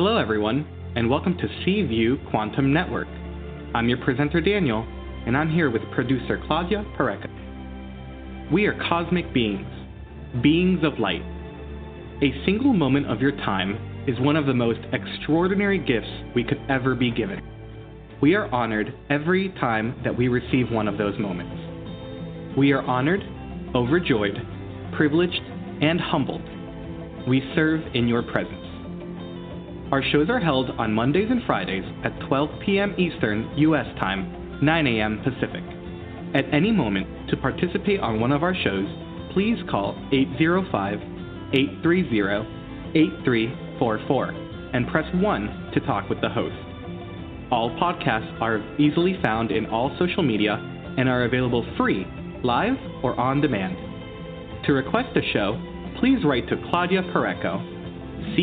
Hello, everyone, and welcome to C View Quantum Network. I'm your presenter, Daniel, and I'm here with producer Claudia Pareca. We are cosmic beings, beings of light. A single moment of your time is one of the most extraordinary gifts we could ever be given. We are honored every time that we receive one of those moments. We are honored, overjoyed, privileged, and humbled. We serve in your presence. Our shows are held on Mondays and Fridays at 12 p.m. Eastern U.S. time, 9 a.m. Pacific. At any moment, to participate on one of our shows, please call 805 830 8344 and press 1 to talk with the host. All podcasts are easily found in all social media and are available free, live, or on demand. To request a show, please write to Claudia Pareco,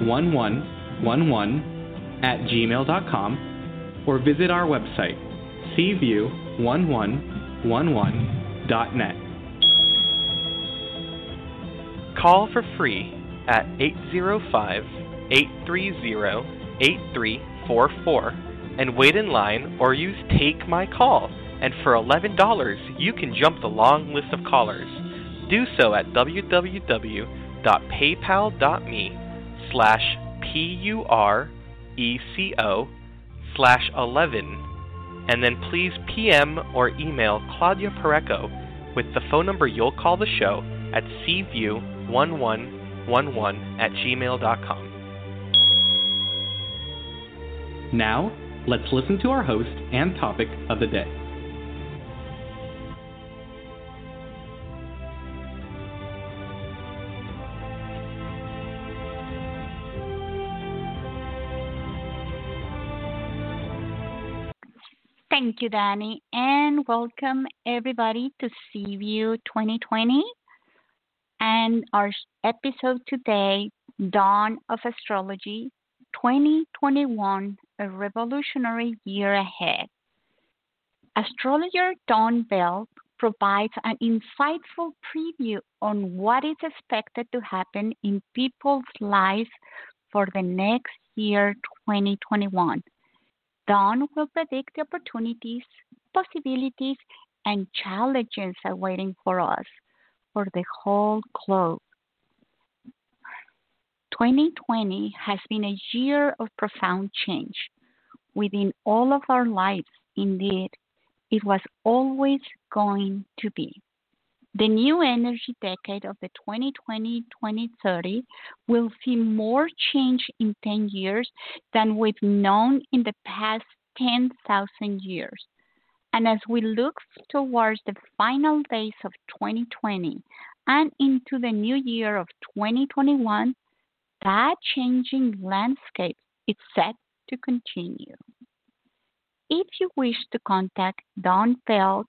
cview1111 at gmail.com, or visit our website, cview1111.net. Call for free at 805 830 8344 and wait in line or use Take My Call. And for $11, you can jump the long list of callers. Do so at www.paypal.me slash P-U-R-E-C-O slash 11 and then please PM or email Claudia Pareco with the phone number you'll call the show at cview1111 at gmail.com. Now, let's listen to our host and topic of the day. Thank you, Danny, and welcome everybody to C View 2020 and our episode today, Dawn of Astrology 2021, a revolutionary year ahead. Astrologer Dawn Belk provides an insightful preview on what is expected to happen in people's lives for the next year 2021. Dawn will predict the opportunities, possibilities, and challenges awaiting for us for the whole globe. 2020 has been a year of profound change within all of our lives. Indeed, it was always going to be. The new energy decade of the 2020 2030 will see more change in 10 years than we've known in the past 10,000 years. And as we look towards the final days of 2020 and into the new year of 2021, that changing landscape is set to continue. If you wish to contact Dawn Belk,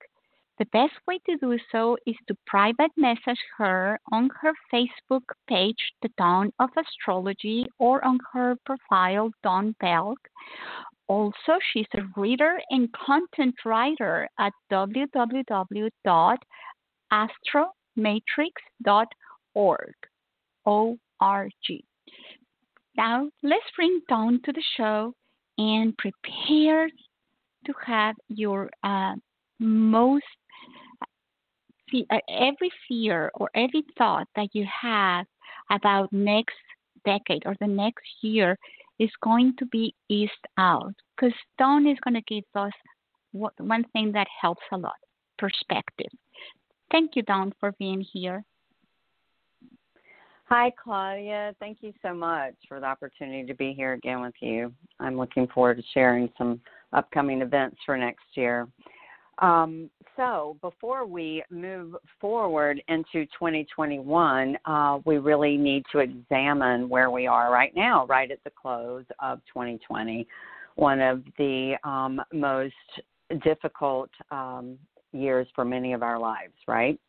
the best way to do so is to private message her on her Facebook page, The Dawn of Astrology, or on her profile, Dawn Belk. Also, she's a reader and content writer at www.astromatrix.org. O-R-G. Now, let's bring Dawn to the show and prepare to have your uh, most Uh, every fear or every thought that you have about next decade or the next year is going to be eased out because Dawn is going to give us one thing that helps a lot perspective. Thank you, Dawn, for being here. Hi, Claudia. Thank you so much for the opportunity to be here again with you. I'm looking forward to sharing some upcoming events for next year. Um, so, before we move forward into 2021, uh, we really need to examine where we are right now, right at the close of 2020, one of the um, most difficult um, years for many of our lives, right?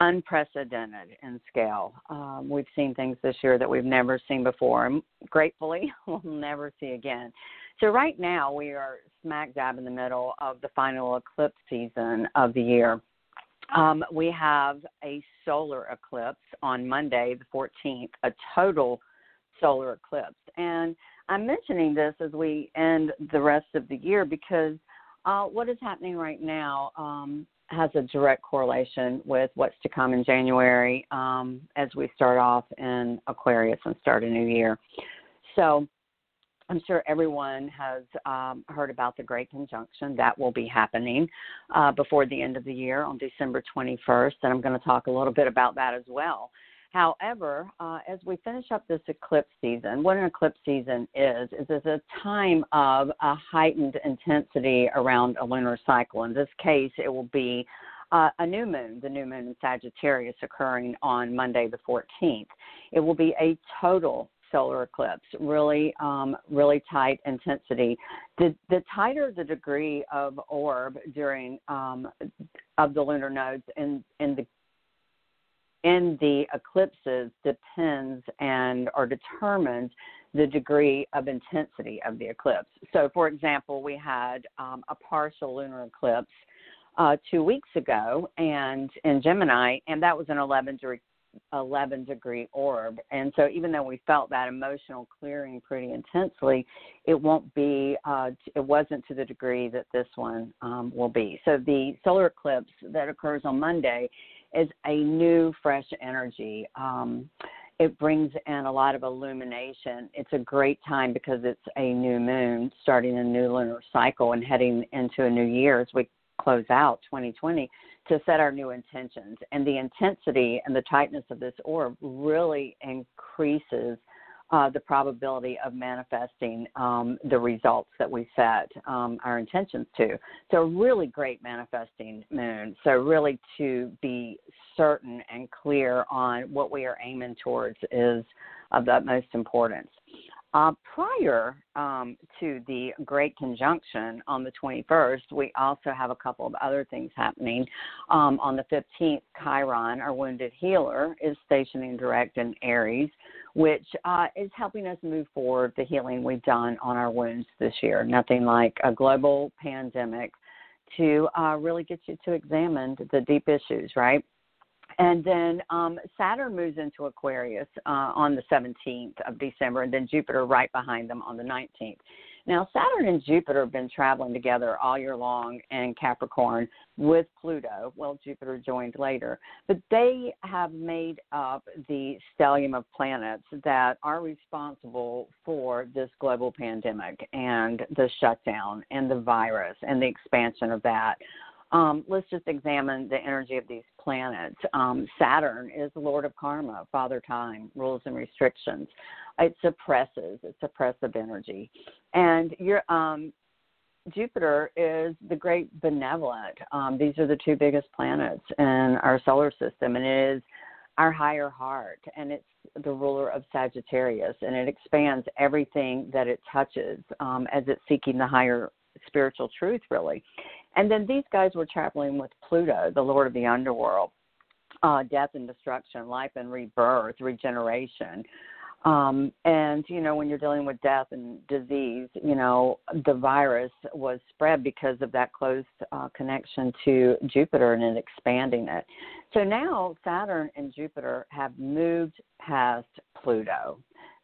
unprecedented in scale. Um, we've seen things this year that we've never seen before, and gratefully, we'll never see again. So, right now, we are smack dab in the middle of the final eclipse season of the year. Um, we have a solar eclipse on Monday, the 14th, a total solar eclipse. And I'm mentioning this as we end the rest of the year because uh, what is happening right now um, has a direct correlation with what's to come in January um, as we start off in Aquarius and start a new year. So I'm sure everyone has um, heard about the Great Conjunction. That will be happening uh, before the end of the year on December 21st, and I'm going to talk a little bit about that as well. However, uh, as we finish up this eclipse season, what an eclipse season is, is it's a time of a heightened intensity around a lunar cycle. In this case, it will be uh, a new moon, the new moon in Sagittarius, occurring on Monday the 14th. It will be a total solar eclipse, really, um, really tight intensity. The, the tighter the degree of orb during um, of the lunar nodes in in the in the eclipses depends and are determined the degree of intensity of the eclipse. So, for example, we had um, a partial lunar eclipse uh, two weeks ago, and in Gemini, and that was an 11 degree 11 degree orb. And so, even though we felt that emotional clearing pretty intensely, it won't be, uh, it wasn't to the degree that this one um, will be. So, the solar eclipse that occurs on Monday is a new, fresh energy. Um, it brings in a lot of illumination. It's a great time because it's a new moon starting a new lunar cycle and heading into a new year as we close out 2020 to set our new intentions. And the intensity and the tightness of this orb really increases uh, the probability of manifesting um, the results that we set um, our intentions to. So, a really great manifesting moon. So, really to be certain and clear on what we are aiming towards is of the utmost importance. Uh, prior um, to the Great Conjunction on the 21st, we also have a couple of other things happening. Um, on the 15th, Chiron, our wounded healer, is stationing direct in Aries, which uh, is helping us move forward the healing we've done on our wounds this year. Nothing like a global pandemic to uh, really get you to examine the deep issues, right? And then um, Saturn moves into Aquarius uh, on the 17th of December, and then Jupiter right behind them on the 19th. Now, Saturn and Jupiter have been traveling together all year long in Capricorn with Pluto. Well, Jupiter joined later, but they have made up the stellium of planets that are responsible for this global pandemic and the shutdown and the virus and the expansion of that. Um, let's just examine the energy of these planets. Um, Saturn is the Lord of Karma, Father Time, rules and restrictions. It suppresses, it's oppressive energy. And your um, Jupiter is the great benevolent. Um, these are the two biggest planets in our solar system, and it is our higher heart, and it's the ruler of Sagittarius, and it expands everything that it touches um, as it's seeking the higher spiritual truth, really. And then these guys were traveling with Pluto, the lord of the underworld, uh, death and destruction, life and rebirth, regeneration. Um, and, you know, when you're dealing with death and disease, you know, the virus was spread because of that close uh, connection to Jupiter and expanding it. So now Saturn and Jupiter have moved past Pluto.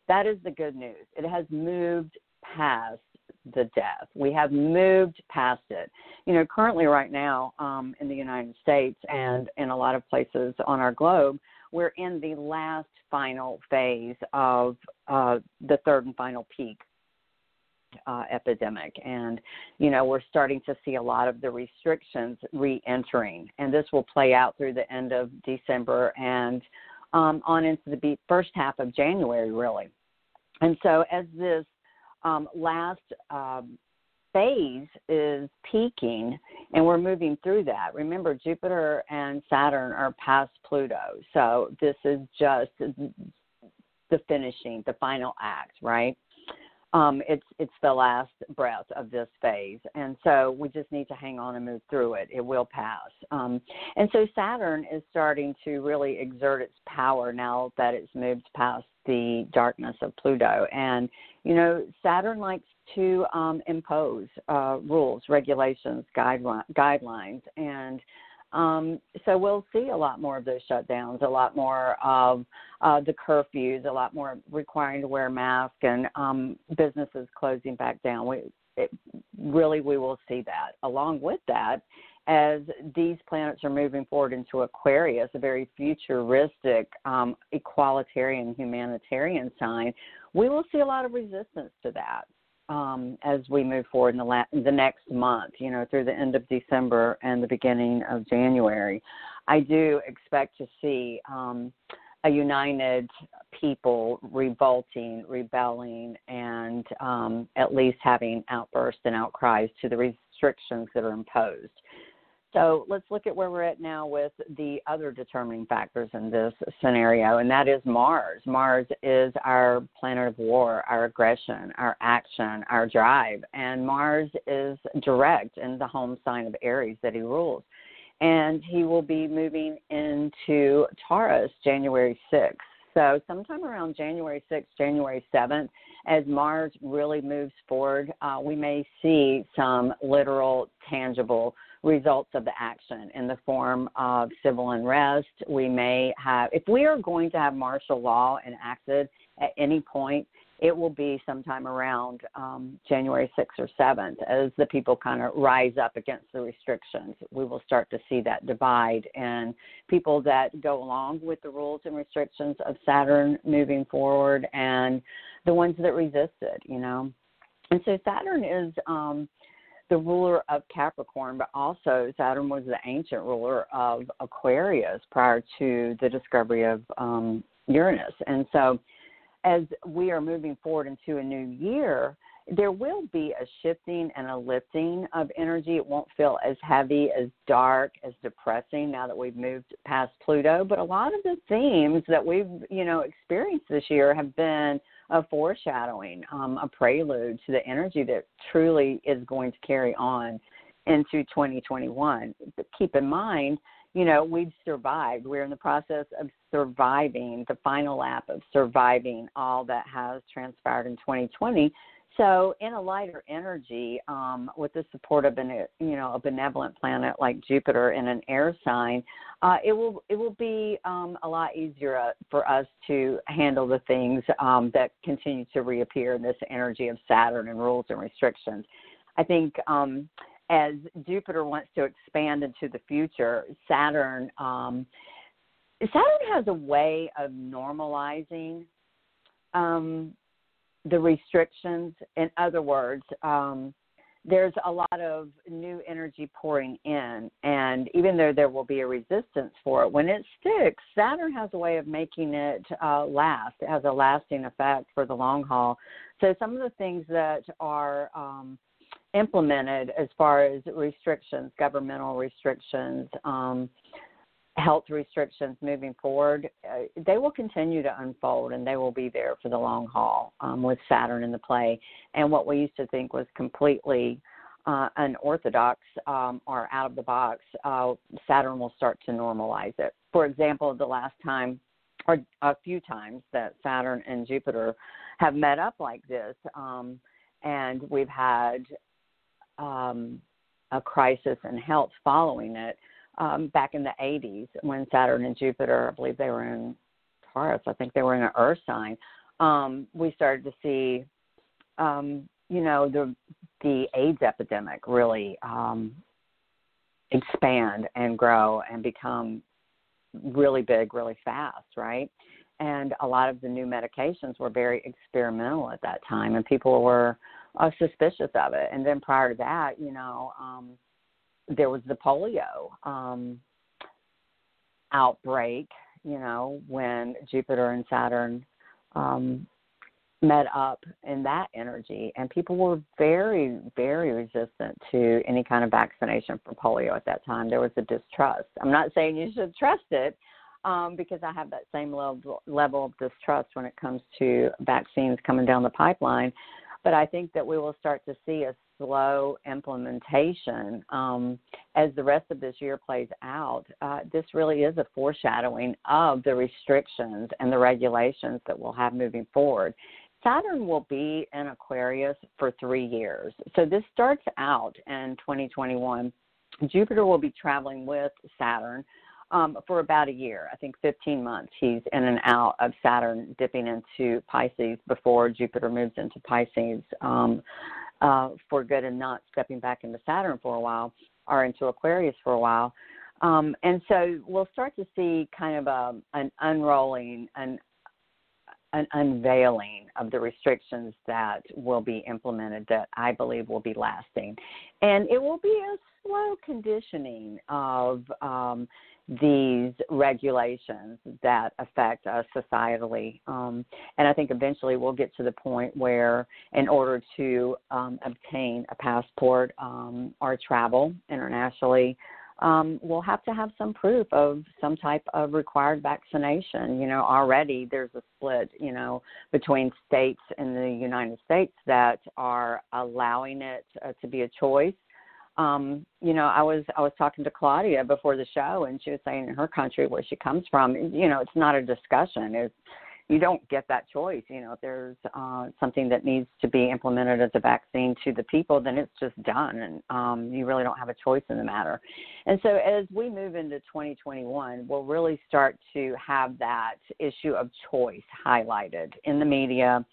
That is the good news. It has moved past the death. We have moved past it. You know, currently, right now, um, in the United States and in a lot of places on our globe, we're in the last final phase of uh, the third and final peak uh, epidemic. And, you know, we're starting to see a lot of the restrictions re entering. And this will play out through the end of December and um, on into the first half of January, really. And so, as this um, last um, phase is peaking and we're moving through that. Remember, Jupiter and Saturn are past Pluto. So this is just the finishing, the final act, right? Um, it's it's the last breath of this phase, and so we just need to hang on and move through it. It will pass. Um, and so Saturn is starting to really exert its power now that it's moved past the darkness of Pluto. And, you know, Saturn likes to um, impose uh, rules, regulations, guidelines, and Um, so we'll see a lot more of those shutdowns, a lot more of uh, the curfews, a lot more requiring to wear a mask, and um, businesses closing back down. We it, really we will see that. Along with that, as these planets are moving forward into Aquarius, a very futuristic, um, equalitarian, humanitarian sign, we will see a lot of resistance to that um, as we move forward in the, la- the next month, you know, through the end of December and the beginning of January. I do expect to see um, a united people revolting, rebelling, and um, at least having outbursts and outcries to the restrictions that are imposed. So let's look at where we're at now with the other determining factors in this scenario, and that is Mars. Mars is our planet of war, our aggression, our action, our drive, and Mars is direct in the home sign of Aries that he rules. And he will be moving into Taurus January 6th. So, sometime around January 6th, January 7th, as Mars really moves forward, uh, we may see some literal, tangible results of the action in the form of civil unrest. We may have, if we are going to have martial law enacted at any point, it will be sometime around um, January 6th or 7th as the people kind of rise up against the restrictions. We will start to see that divide and people that go along with the rules and restrictions of Saturn moving forward and the ones that resist it, you know. And so Saturn is um, the ruler of Capricorn, but also Saturn was the ancient ruler of Aquarius prior to the discovery of um, Uranus. And so, as we are moving forward into a new year, there will be a shifting and a lifting of energy. It won't feel as heavy, as dark, as depressing now that we've moved past Pluto. But a lot of the themes that we've, you know, experienced this year have been a foreshadowing, um, a prelude to the energy that truly is going to carry on into 2021. But keep in mind, you know, we've survived. We're in the process of surviving, the final lap of surviving all that has transpired in 2020. So, in a lighter energy, um, with the support of an, you know, a benevolent planet like Jupiter in an air sign, uh, it will it will be um, a lot easier uh, for us to handle the things um, that continue to reappear in this energy of Saturn and rules and restrictions. I think um, as Jupiter wants to expand into the future, Saturn um, Saturn has a way of normalizing um, the restrictions. In other words, um, there's a lot of new energy pouring in, and even though there will be a resistance for it, when it sticks, Saturn has a way of making it uh, last. It has a lasting effect for the long haul. So some of the things that are um, implemented as far as restrictions, governmental restrictions, um, health restrictions moving forward, uh, they will continue to unfold and they will be there for the long haul um, with Saturn in the play. And what we used to think was completely uh, unorthodox um, or out of the box, uh, Saturn will start to normalize it. For example, the last time, or a few times, that Saturn and Jupiter have met up like this, um, and we've had um, a crisis in health following it um, back in the 80s when Saturn and Jupiter, I believe they were in Taurus, I think they were in an Earth sign. Um, we started to see, um, you know, the the AIDS epidemic really um, expand and grow and become really big, really fast, right? And a lot of the new medications were very experimental at that time, and people were uh, suspicious of it. And then prior to that, you know, um, there was the polio um, outbreak, you know, when Jupiter and Saturn um, met up in that energy, and people were very, very resistant to any kind of vaccination for polio at that time. There was a distrust. I'm not saying you should trust it. Um, because I have that same level level of distrust when it comes to vaccines coming down the pipeline, but I think that we will start to see a slow implementation um, as the rest of this year plays out. Uh, this really is a foreshadowing of the restrictions and the regulations that we'll have moving forward. Saturn will be in Aquarius for three years. So this starts out in 2021 Jupiter will be traveling with Saturn um, for about a year. I think 15 months. He's in and out of Saturn dipping into Pisces before Jupiter moves into Pisces um, uh, for good and not stepping back into Saturn for a while or into Aquarius for a while. Um, and so we'll start to see kind of a, an unrolling, an an unveiling of the restrictions that will be implemented that I believe will be lasting. And it will be a slow conditioning of um, these regulations that affect us societally. Um, and I think eventually we'll get to the point where, in order to um, obtain a passport um, or travel internationally, um, we'll have to have some proof of some type of required vaccination. You know, already there's a split, you know, between states in the United States that are allowing it uh, to be a choice. Um, you know, I was I was talking to Claudia before the show, and she was saying in her country where she comes from, you know, it's not a discussion. It's you don't get that choice. You know, if there's uh, something that needs to be implemented as a vaccine to the people, then it's just done, and um, you really don't have a choice in the matter. And so, as we move into 2021, we'll really start to have that issue of choice highlighted in the media,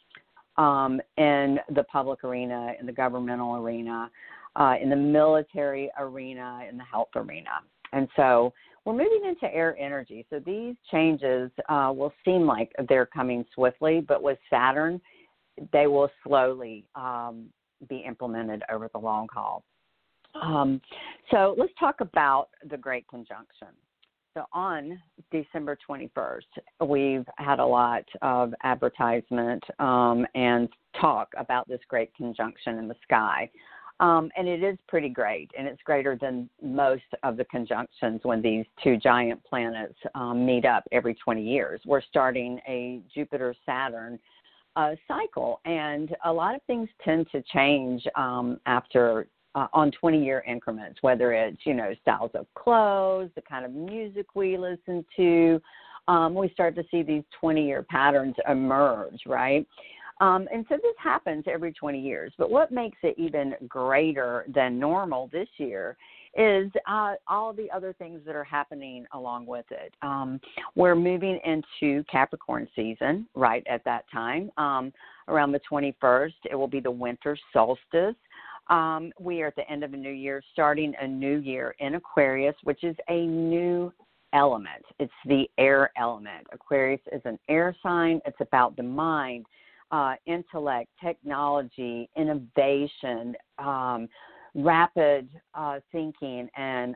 um, in the public arena, in the governmental arena, uh, in the military arena, in the health arena. And so, we're moving into air energy. So these changes uh, will seem like they're coming swiftly, but with Saturn, they will slowly um, be implemented over the long haul. Um, so let's talk about the Great Conjunction. So on December 21st, we've had a lot of advertisement um, and talk about this Great Conjunction in the sky. Um, and it is pretty great, and it's greater than most of the conjunctions when these two giant planets um, meet up every 20 years. We're starting a Jupiter Saturn uh, cycle, and a lot of things tend to change um, after. Uh, on 20 year increments, whether it's, you know, styles of clothes, the kind of music we listen to, um, we start to see these 20 year patterns emerge, right? Um, and so this happens every 20 years. But what makes it even greater than normal this year is uh, all the other things that are happening along with it. Um, we're moving into Capricorn season right at that time. Um, around the 21st, it will be the winter solstice. Um, we are at the end of a new year, starting a new year in Aquarius, which is a new element. It's the air element. Aquarius is an air sign, it's about the mind uh, intellect, technology, innovation, um, rapid uh, thinking, and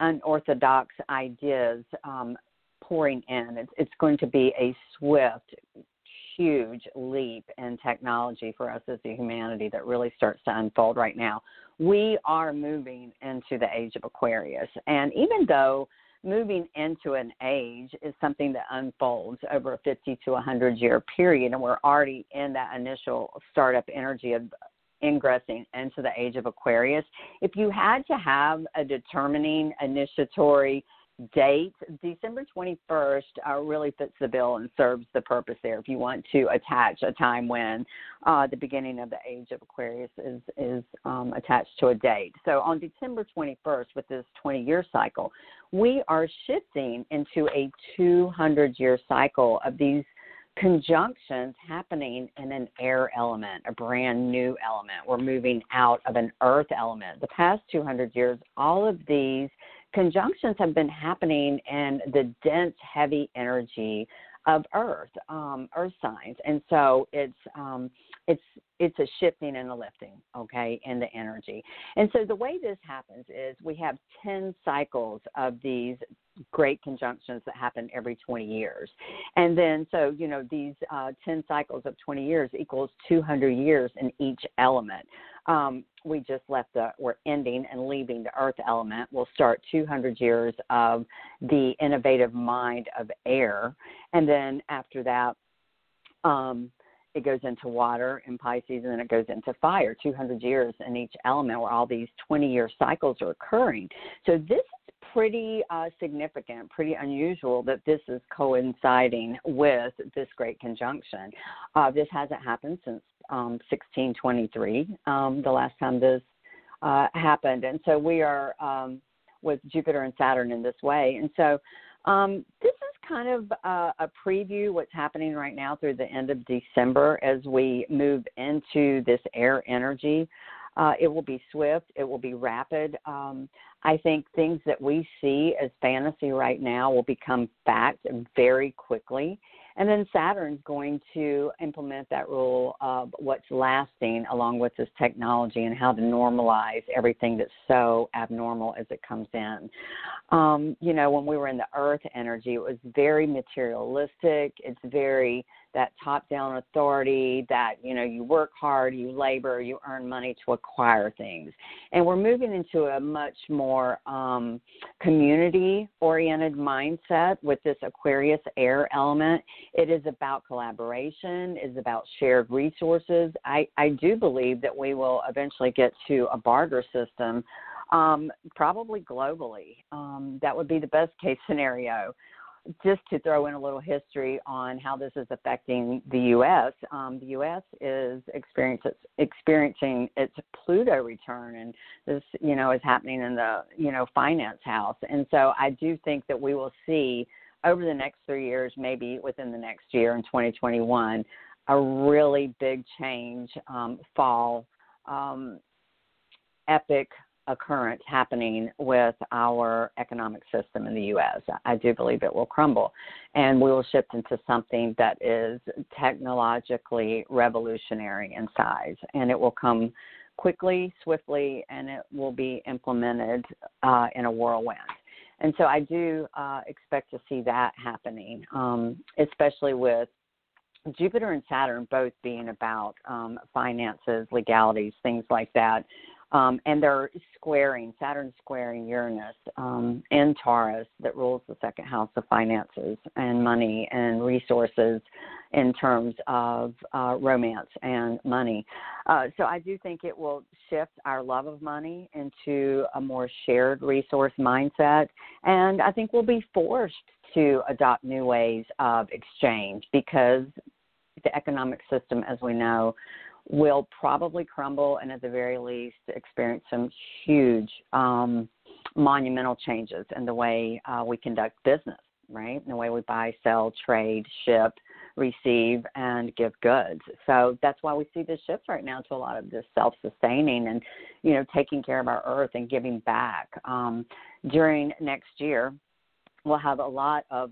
unorthodox ideas um, pouring in. It's, it's going to be a swift, huge leap in technology for us as a humanity that really starts to unfold right now. We are moving into the age of Aquarius. And even though moving into an age is something that unfolds over a 50 to 100 year period, and we're already in that initial startup energy of ingressing into the age of Aquarius. If you had to have a determining initiatory date, December 21st uh, really fits the bill and serves the purpose there. If you want to attach a time when uh, the beginning of the age of Aquarius is is um, attached to a date. So on December 21st, with this 20 year cycle, we are shifting into a 200 year cycle of these conjunctions happening in an air element, a brand new element. We're moving out of an earth element. The past 200 years, all of these conjunctions have been happening in the dense, heavy energy of Earth, um, Earth signs, and so it's um, it's it's a shifting and a lifting, okay, in the energy. And so the way this happens is we have ten cycles of these great conjunctions that happen every 20 years, and then so you know these uh, 10 cycles of 20 years equals 200 years in each element. Um, we just left the we're ending and leaving the earth element. We'll start 200 years of the innovative mind of air. And then after that um, it goes into water in pisces and then it goes into fire 200 years in each element where all these 20 year cycles are occurring. So this is pretty uh, significant pretty unusual that this is coinciding with this great conjunction. Uh, this hasn't happened since um, 1623, um, the last time this uh, happened, and so we are um, with Jupiter and Saturn in this way, and so um, this is kind of uh, a preview what's happening right now through the end of December as we move into this air energy. Uh, it will be swift. It will be rapid. Um, I think things that we see as fantasy right now will become fact very quickly. And then Saturn's going to implement that rule of what's lasting along with this technology and how to normalize everything that's so abnormal as it comes in. Um, you know, when we were in the earth energy, it was very materialistic. It's very that top down authority that you know you work hard you labor you earn money to acquire things. And we're moving into a much more um, community oriented mindset with this aquarius air element. It is about collaboration is about shared resources. I i do believe that we will eventually get to a barter system um, probably globally. Um, that would be the best case scenario just to throw in a little history on how this is affecting the U.S., um, the U.S. is experiencing its Pluto return, and this, you know, is happening in the, you know, finance house. And so I do think that we will see over the next three years, maybe within the next year in 2021, a really big change, um, fall, um, epic occurrence happening with our economic system in the U.S. I do believe it will crumble, and we will shift into something that is technologically revolutionary in size, and it will come quickly, swiftly, and it will be implemented uh, in a whirlwind. And so I do uh, expect to see that happening, um, especially with Jupiter and Saturn both being about um, finances, legalities, things like that. Um, and they're squaring, Saturn squaring Uranus um, in Taurus that rules the second house of finances and money and resources in terms of uh, romance and money. Uh, so I do think it will shift our love of money into a more shared resource mindset. And I think we'll be forced to adopt new ways of exchange because the economic system, as we know, will probably crumble and at the very least experience some huge um, monumental changes in the way uh, we conduct business, right? In the way we buy, sell, trade, ship, receive, and give goods. So that's why we see this shift right now to a lot of this self-sustaining and, you know, taking care of our earth and giving back. Um, during next year, we'll have a lot of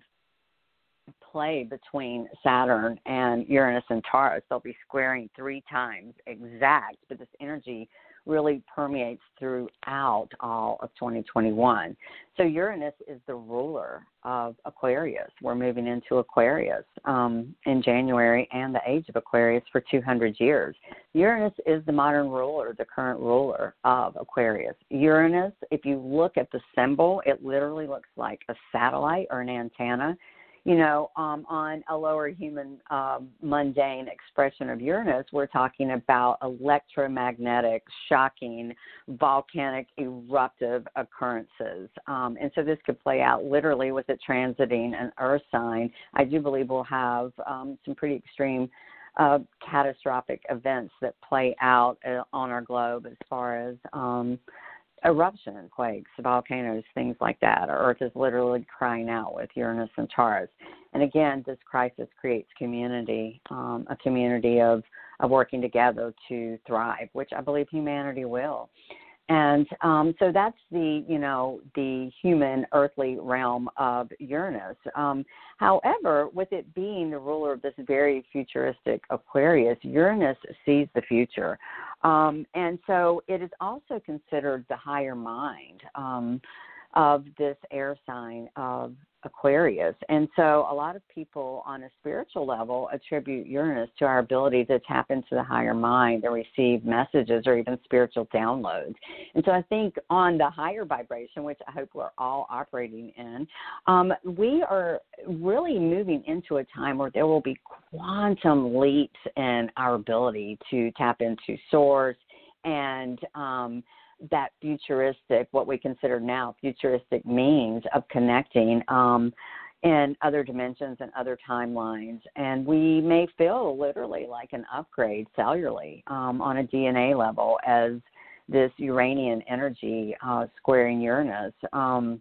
play between Saturn and Uranus and Taurus. They'll be squaring three times exact, but this energy really permeates throughout all of 2021. So Uranus is the ruler of Aquarius. We're moving into Aquarius um, in January and the age of Aquarius for 200 years. Uranus is the modern ruler, the current ruler of Aquarius. Uranus, if you look at the symbol, it literally looks like a satellite or an antenna you know, um, on a lower human um, mundane expression of Uranus, we're talking about electromagnetic, shocking, volcanic, eruptive occurrences. Um, and so this could play out literally with it transiting an Earth sign. I do believe we'll have um, some pretty extreme. Uh, catastrophic events that play out uh, on our globe as far as um, eruption, quakes, volcanoes, things like that. Our Earth is literally crying out with Uranus and Taurus. And again, this crisis creates community, um, a community of, of working together to thrive, which I believe humanity will. And um, so that's the, you know, the human earthly realm of Uranus. Um, however, with it being the ruler of this very futuristic Aquarius, Uranus sees the future. Um, and so it is also considered the higher mind um, of this air sign of Aquarius. And so a lot of people on a spiritual level attribute Uranus to our ability to tap into the higher mind and receive messages or even spiritual downloads. And so I think on the higher vibration, which I hope we're all operating in, um, we are really moving into a time where there will be quantum leaps in our ability to tap into source and um, that futuristic, what we consider now futuristic means of connecting um, in other dimensions and other timelines. And we may feel literally like an upgrade cellularly um, on a DNA level as this Uranian energy uh, squaring Uranus. Um,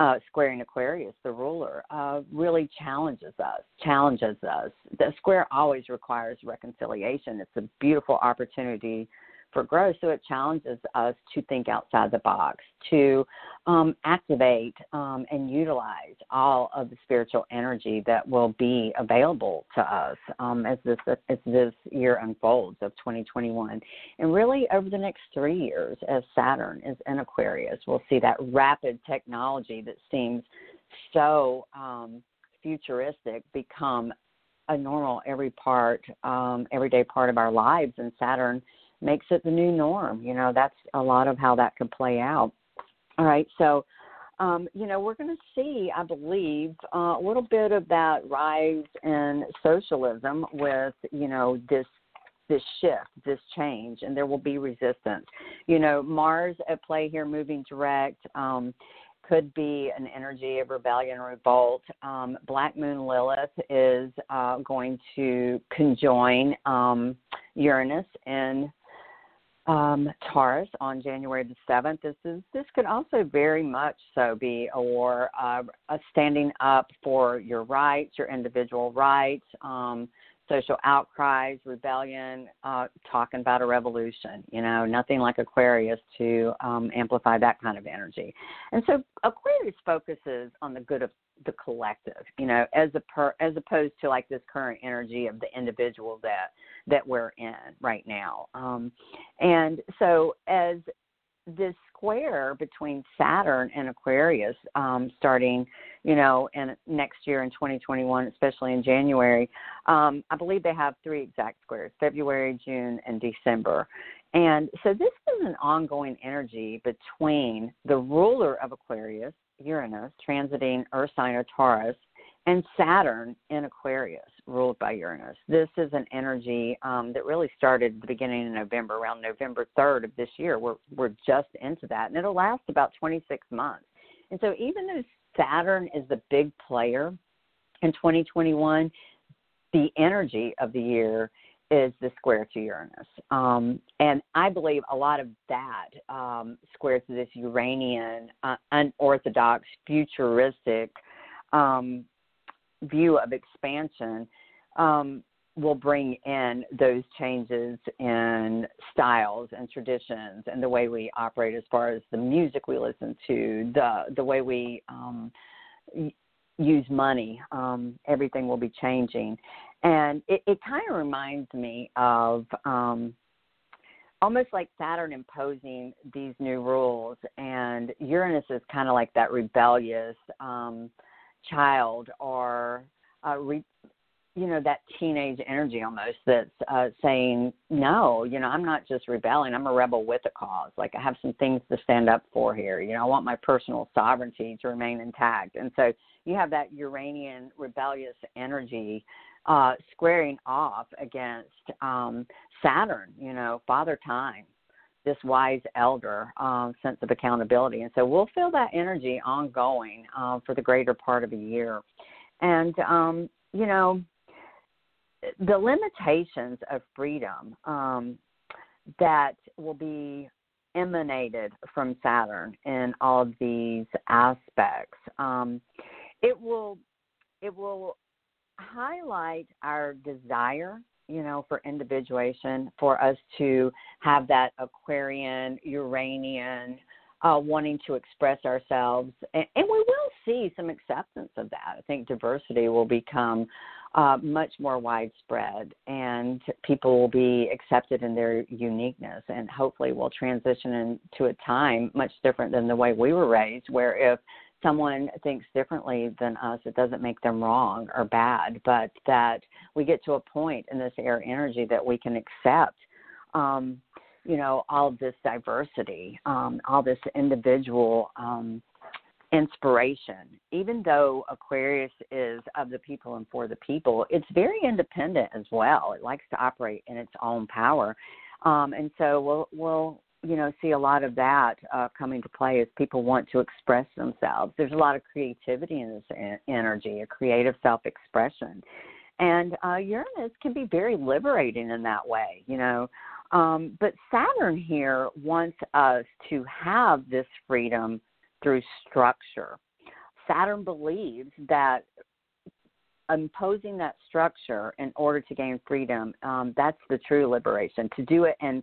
uh, squaring Aquarius, the ruler, uh, really challenges us. Challenges us. The square always requires reconciliation. It's a beautiful opportunity for growth. So it challenges us to think outside the box, to um, activate um, and utilize all of the spiritual energy that will be available to us um, as this as this year unfolds of 2021, and really over the next three years, as Saturn is in Aquarius, we'll see that rapid technology that seems so um, futuristic become a normal every part um, everyday part of our lives and saturn makes it the new norm. You know, that's a lot of how that could play out. All right, so um, you know, we're going to see, I believe, uh, a little bit of that rise in socialism with, you know, this this shift, this change, and there will be resistance. You know, Mars at play here, moving direct. Um, could be an energy of rebellion revolt. Um, Black Moon Lilith is uh, going to conjoin um, Uranus in um, Taurus on January the seventh. This is this could also very much so be a war, uh, a standing up for your rights, your individual rights, um, social outcries, rebellion, uh, talking about a revolution. You know, nothing like Aquarius to um, amplify that kind of energy. And so Aquarius focuses on the good of the collective, you know, as a per, as opposed to like this current energy of the individual that that we're in right now. Um, and so as this square between Saturn and Aquarius um, starting, you know, in next year in 2021, especially in January. Um, I believe they have three exact squares: February, June, and December. And so this is an ongoing energy between the ruler of Aquarius, Uranus, transiting Earth sign or Taurus, and Saturn in Aquarius, ruled by Uranus. This is an energy um, that really started at the beginning of November, around November 3rd of this year. We're, we're just into that, and it'll last about 26 months. And so, even though Saturn is the big player in 2021, the energy of the year is the square to Uranus. Um, and I believe a lot of that um, square to this Uranian, uh, unorthodox, futuristic um, view of expansion um, will bring in those changes in styles and traditions and the way we operate as far as the music we listen to, the the way we um, use money. Um, everything will be changing, and it, it kind of reminds me of. Um, almost like Saturn imposing these new rules, and Uranus is kind of like that rebellious um, child or uh, re- you know that teenage energy almost that's uh, saying no you know i'm not just rebelling i'm a rebel with a cause like i have some things to stand up for here you know i want my personal sovereignty to remain intact and so you have that uranian rebellious energy uh squaring off against um saturn you know father time this wise elder um, sense of accountability. And so we'll feel that energy ongoing uh, for the greater part of a year. And, um, you know, the limitations of freedom um, that will be emanated from Saturn in all of these aspects. Um, it will it will highlight our desire you know, for individuation, for us to have that Aquarian, Uranian, uh, wanting to express ourselves. And, and, we will see some acceptance of that. I think diversity will become uh, much more widespread and people will be accepted in their uniqueness. And hopefully, we'll transition into a time much different than the way we were raised, where if someone thinks differently than us, it doesn't make them wrong or bad, but that we get to a point in this air energy that we can accept, um, you know, all this diversity, um, all this individual um, inspiration. Even though Aquarius is of the people and for the people, it's very independent as well. It likes to operate in its own power. Um, and so we'll, we'll you know see a lot of that uh, coming to play as people want to express themselves. There's a lot of creativity in this energy, a creative self-expression, and uh, Uranus can be very liberating in that way. You know, Um, but Saturn here wants us to have this freedom through structure. Saturn believes that imposing that structure in order to gain freedom, um, that's the true liberation. To do it in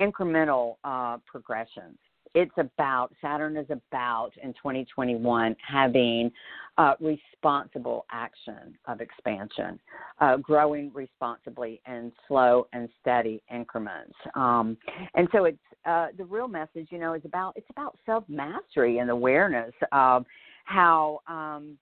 incremental uh, progressions it's about Saturn is about in 2021 having uh, responsible action of expansion, uh, growing responsibly in slow and steady increments. Um, and so it's uh, the real message, you know, is about it's about self mastery and awareness of how. Um,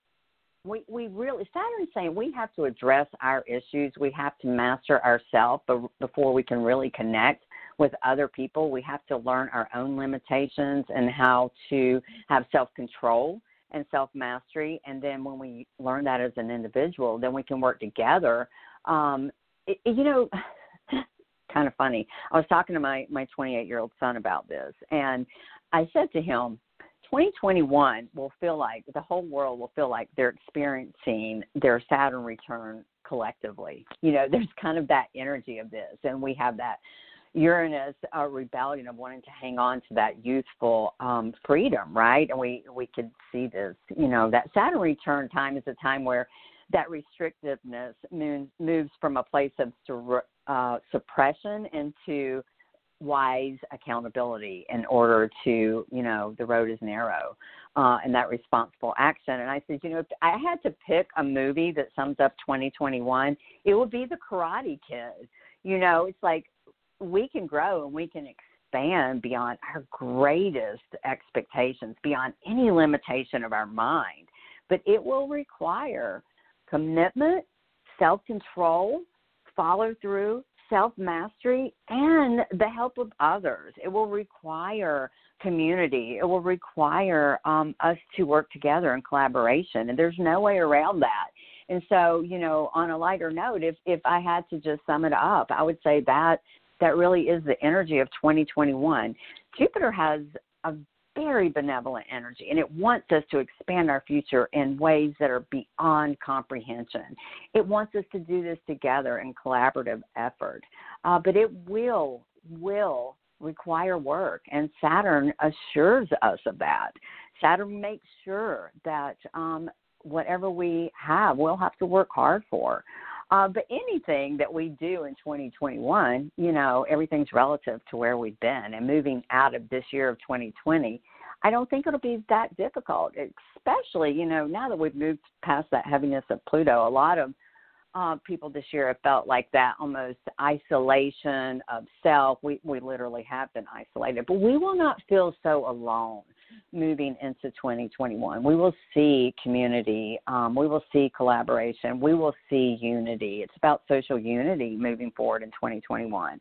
we, we really Saturn's saying we have to address our issues. We have to master ourselves before we can really connect with other people. We have to learn our own limitations and how to have self control and self mastery. And then when we learn that as an individual, then we can work together. Um, it, you know, kind of funny. I was talking to my my 28 year old son about this, and I said to him, 2021 will feel like the whole world will feel like they're experiencing their Saturn return collectively. You know, there's kind of that energy of this, and we have that Uranus a rebellion of wanting to hang on to that youthful um, freedom, right? And we we could see this, you know, that Saturn return time is a time where that restrictiveness moves moves from a place of uh, suppression into wise accountability in order to, you know, the road is narrow uh, and that responsible action. And I said, you know, if I had to pick a movie that sums up 2021, it would be The Karate Kid. You know, it's like we can grow and we can expand beyond our greatest expectations, beyond any limitation of our mind. But it will require commitment, self control, follow through, self mastery, and the help of others. It will require community. It will require um, us to work together in collaboration. And there's no way around that. And so, you know, on a lighter note, if if I had to just sum it up, I would say that that really is the energy of 2021. Jupiter has a very benevolent energy and it wants us to expand our future in ways that are beyond comprehension. It wants us to do this together in collaborative effort. Uh, but it will, will require work and Saturn assures us of that. Saturn makes sure that um, whatever we have, we'll have to work hard for. Uh, but anything that we do in 2021, you know, everything's relative to where we've been. And moving out of this year of 2020, I don't think it'll be that difficult, especially, you know, now that we've moved past that heaviness of Pluto. A lot of uh, people this year have felt like that almost isolation of self. We, we literally have been isolated, but we will not feel so alone moving into 2021. We will see community, um, we will see collaboration, we will see unity. It's about social unity moving forward in 2021.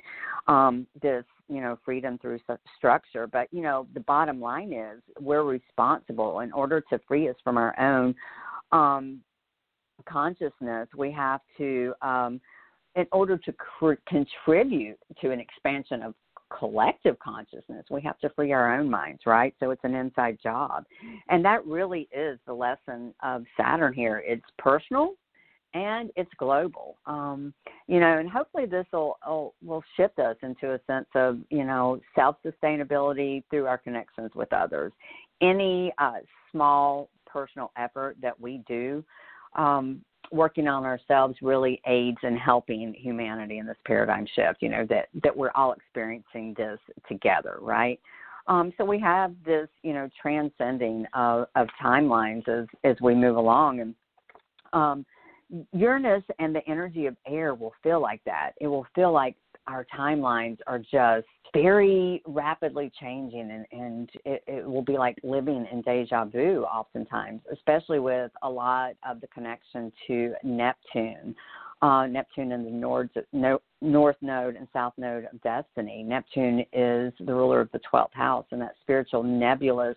Um, this, you know, freedom through structure. But, you know, the bottom line is we're responsible in order to free us from our own um, consciousness. We have to. Um, in order to cr- contribute to an expansion of collective consciousness. We have to free our own minds, right? So it's an inside job. And that really is the lesson of Saturn here. It's personal and it's global. Um, you know, and hopefully this will, will shift us into a sense of, you know, self-sustainability through our connections with others. Any uh, small personal effort that we do um, working on ourselves really aids in helping humanity in this paradigm shift you know that that we're all experiencing this together right? Um, so we have this you know transcending of, of timelines as as we move along. And um, uranus and the energy of air will feel like that. It will feel like our timelines are just very rapidly changing and, and it, it, will be like living in deja vu oftentimes, especially with a lot of the connection to Neptune. Uh, Neptune in the north, no, north node and south node of destiny. Neptune is the ruler of the 12th house and that spiritual nebulous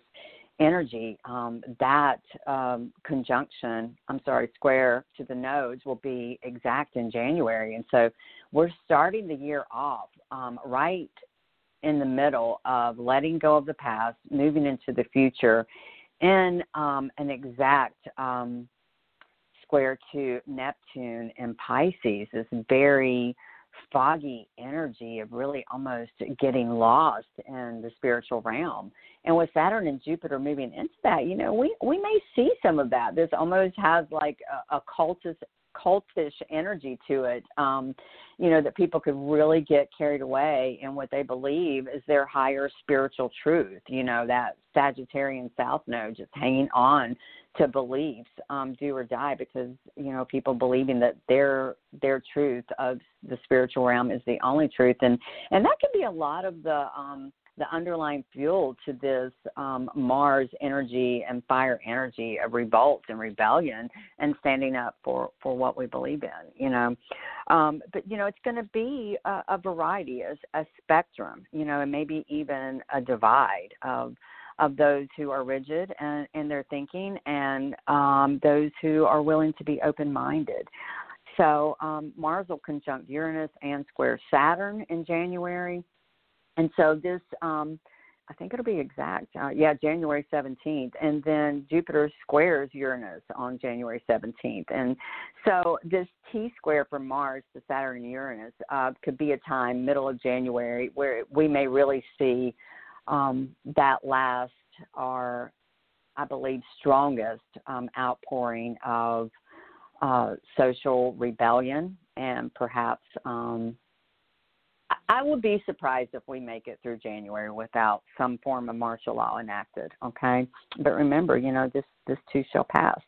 energy, um, that um, conjunction, I'm sorry, square to the nodes will be exact in January. And so we're starting the year off um, right in the middle of letting go of the past, moving into the future, in um, an exact um, square to Neptune and Pisces, this very foggy energy of really almost getting lost in the spiritual realm. And with Saturn and Jupiter moving into that, you know, we we may see some of that. This almost has like a, a cultist cultish energy to it. Um, you know, that people could really get carried away in what they believe is their higher spiritual truth. You know, that Sagittarian South Node just hanging on to beliefs, um, do or die, because you know people believing that their their truth of the spiritual realm is the only truth, and and that can be a lot of the um, the underlying fuel to this um, Mars energy and fire energy of revolt and rebellion and standing up for for what we believe in. You know, um, but you know it's going to be a, a variety, a, a spectrum. You know, and maybe even a divide of of those who are rigid and, in their thinking and um, those who are willing to be open minded. So um, Mars will conjunct Uranus and square Saturn in January and so this, um, I think it'll be exact. Uh, yeah, January 17th. And then Jupiter squares Uranus on January 17th. And so this T square from Mars to Saturn and Uranus uh, could be a time, middle of January, where we may really see um, that last, our, I believe, strongest um, outpouring of uh, social rebellion and perhaps um, I would be surprised if we make it through January without some form of martial law enacted. Okay, but remember, you know this this too shall pass.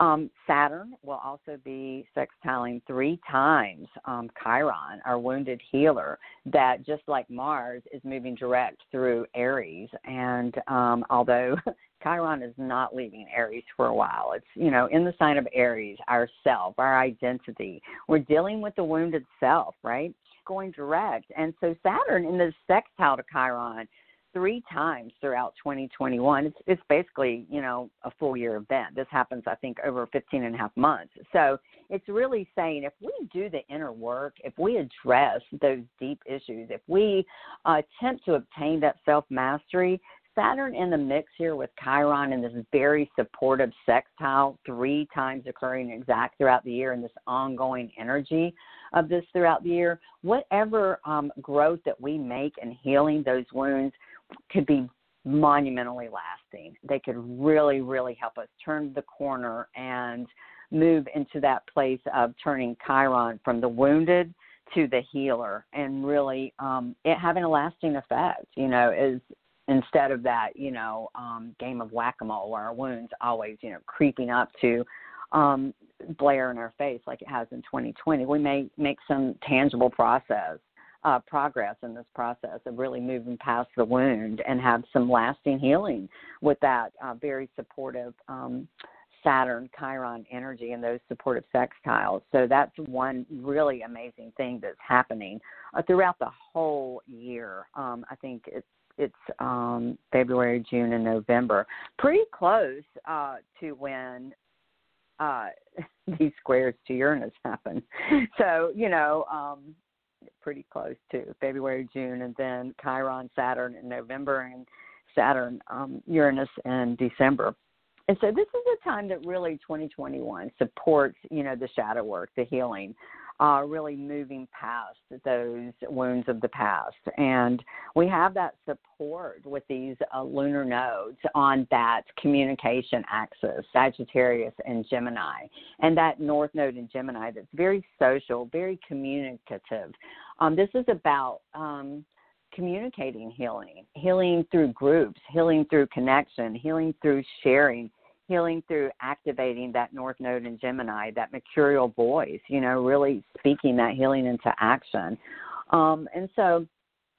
Um, Saturn will also be sextiling three times um, Chiron, our wounded healer, that just like Mars is moving direct through Aries. And um, although Chiron is not leaving Aries for a while, it's, you know, in the sign of Aries, our self, our identity. We're dealing with the wounded self, right? going direct. And so Saturn in the sextile to Chiron three times throughout 2021. It's, it's basically, you know, a full year event. This happens, I think, over 15 and a half months. So it's really saying if we do the inner work, if we address those deep issues, if we uh, attempt to obtain that self mastery, Saturn in the mix here with Chiron in this very supportive sextile, three times occurring exact throughout the year, and this ongoing energy of this throughout the year. Whatever um, growth that we make in healing those wounds could be monumentally lasting. They could really, really help us turn the corner and move into that place of turning Chiron from the wounded to the healer and really um, it having a lasting effect. You know, is instead of that, you know, um, game of whack-a-mole where our wounds always, you know, creeping up to um, blare in our face like it has in 2020. We may make some tangible process uh, progress in this process of really moving past the wound and have some lasting healing with that uh, very supportive um, Saturn Chiron energy and those supportive sextiles. So that's one really amazing thing that's happening uh, throughout the whole year. Um, I think it's it's um, February, June, and November. Pretty close uh, to when uh, these squares to Uranus happen. So you know, um, pretty close to February, June, and then Chiron, Saturn in November, and Saturn, um, Uranus in December. And so this is a time that really 2021 supports, you know, the shadow work, the healing, uh, really moving past those wounds of the past. And we have that support with these uh, lunar nodes on that communication axis, Sagittarius and Gemini, and that North Node in Gemini that's very social, very communicative. Um, this is about um, communicating healing, healing through groups, healing through connection, healing through sharing healing through activating that North Node in Gemini, that mercurial voice, you know, really speaking that healing into action. Um, and so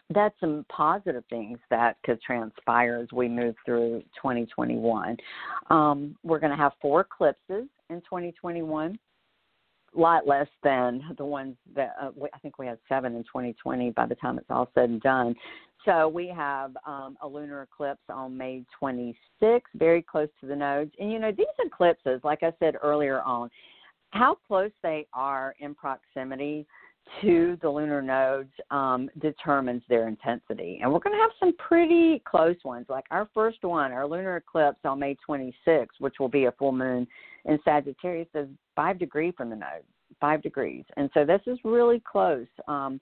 that's some positive things that could transpire as we move through 2021. Um, we're going to have four eclipses in 2021 a lot less than the ones that uh, I think we had seven in 2020 by the time it's all said and done. So we have um, a lunar eclipse on May 26th, very close to the nodes. And you know, these eclipses, like I said earlier on, how close they are in proximity to the lunar nodes um, determines their intensity. And we're going to have some pretty close ones. Like our first one, our lunar eclipse on May 26th, which will be a full moon in Sagittarius, is five degree from the node. five degrees, and so this is really close um,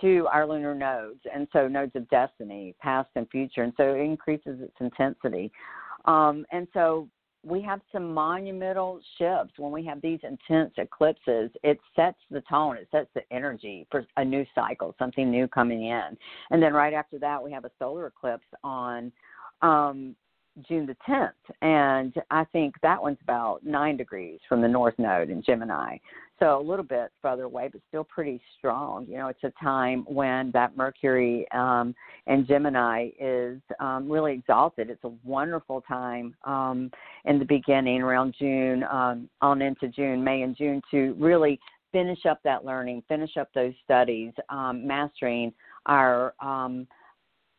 to our lunar nodes, and so nodes of destiny, past and future, and so it increases its intensity. Um, and so we have some monumental shifts when we have these intense eclipses. It sets the tone, it sets the energy for a new cycle, something new coming in. And then right after that, we have a solar eclipse on um, June the 10th, and I think that one's about nine degrees from the North Node in Gemini. So a little bit further away, but still pretty strong. You know, it's a time when that Mercury um, and Gemini is um, really exalted. It's a wonderful time um, in the beginning, around June, um, on into June, May and June, to really finish up that learning, finish up those studies, um, mastering our um,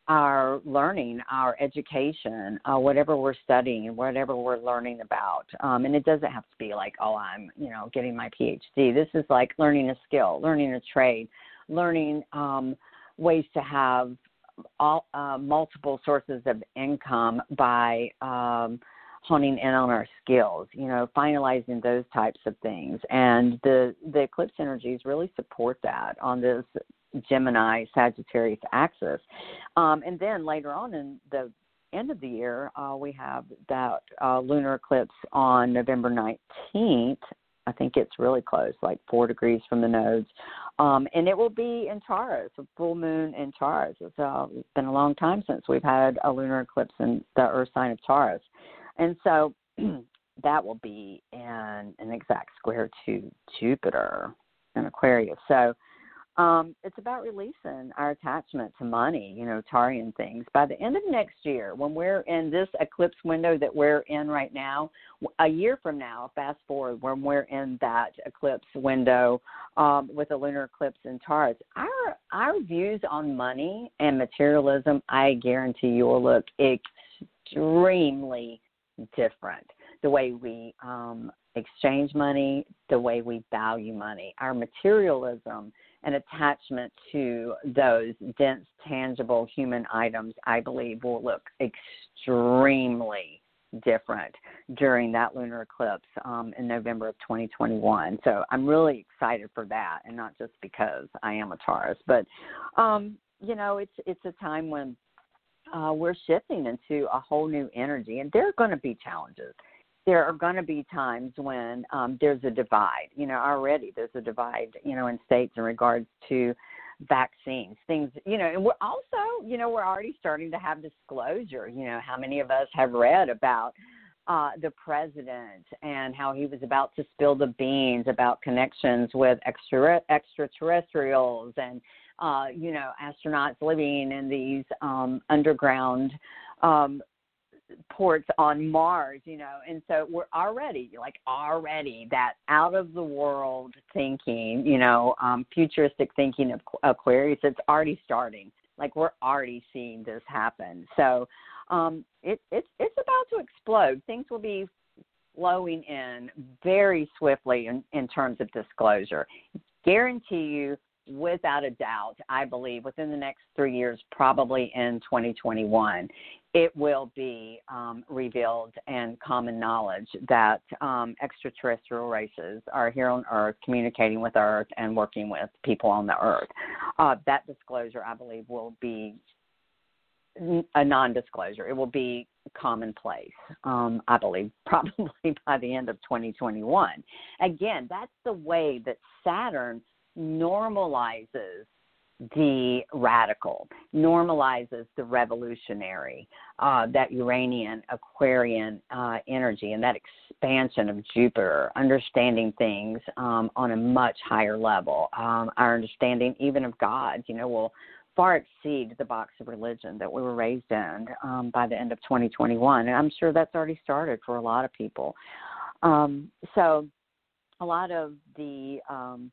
our learning, our education, uh, whatever we're studying, whatever we're learning about. Um, and it doesn't have to be like, oh, I'm, you know, getting my PhD. This is like learning a skill, learning a trade, learning um, ways to have all uh, multiple sources of income by um, honing in on our skills. You know, finalizing those types of things. And the the eclipse energies really support that on this Gemini Sagittarius axis. Um, and then later on in the end of the year, uh, we have that uh, lunar eclipse on November 19th. I think it's really close, like four degrees from the nodes. Um, and it will be in Taurus, a full moon in Taurus. It's, uh, it's been a long time since we've had a lunar eclipse in the Earth sign of Taurus. And so that will be in an exact square to Jupiter in Aquarius. So um, it's about releasing our attachment to money, you know, Taurean things. By the end of next year, when we're in this eclipse window that we're in right now, a year from now, fast forward, when we're in that eclipse window um, with a lunar eclipse in Taurus, our our views on money and materialism, I guarantee you, will look extremely different. The way we um, exchange money, the way we value money, our materialism an attachment to those dense, tangible human items, I believe, will look extremely different during that lunar eclipse um, in November of 2021. So I'm really excited for that, and not just because I am a Taurus, but um, you know, it's it's a time when uh, we're shifting into a whole new energy, and there are going to be challenges there are going to be times when um, there's a divide. You know, already there's a divide, you know, in states in regards to vaccines, things, you know, and we're also, you know, we're already starting to have disclosure. You know, how many of us have read about uh, the president and how he was about to spill the beans about connections with extra extraterrestrials and, uh, you know, astronauts living in these um, underground um, ports on Mars, you know, and so we're already like already that out of the world thinking, you know, um, futuristic thinking of Aquarius. It's already starting. Like we're already seeing this happen. So um, it, it's it's about to explode. Things will be flowing in very swiftly in, in terms of disclosure. Guarantee you without a doubt, I believe within the next three years, probably in 2021, it will be um, revealed and common knowledge that um, extraterrestrial races are here on Earth, communicating with Earth and working with people on the Earth. Uh, that disclosure, I believe, will be a non-disclosure. It will be commonplace. Um, I believe probably by the end of 2021. Again, that's the way that Saturn normalizes the radical, normalizes the revolutionary, uh, that Uranian, Aquarian uh, energy, and that expansion of Jupiter, understanding things um, on a much higher level. Um, our understanding, even of God, you know, will far exceed the box of religion that we were raised in um, by the end of 2021. And I'm sure that's already started for a lot of people. Um, so, a lot of the um,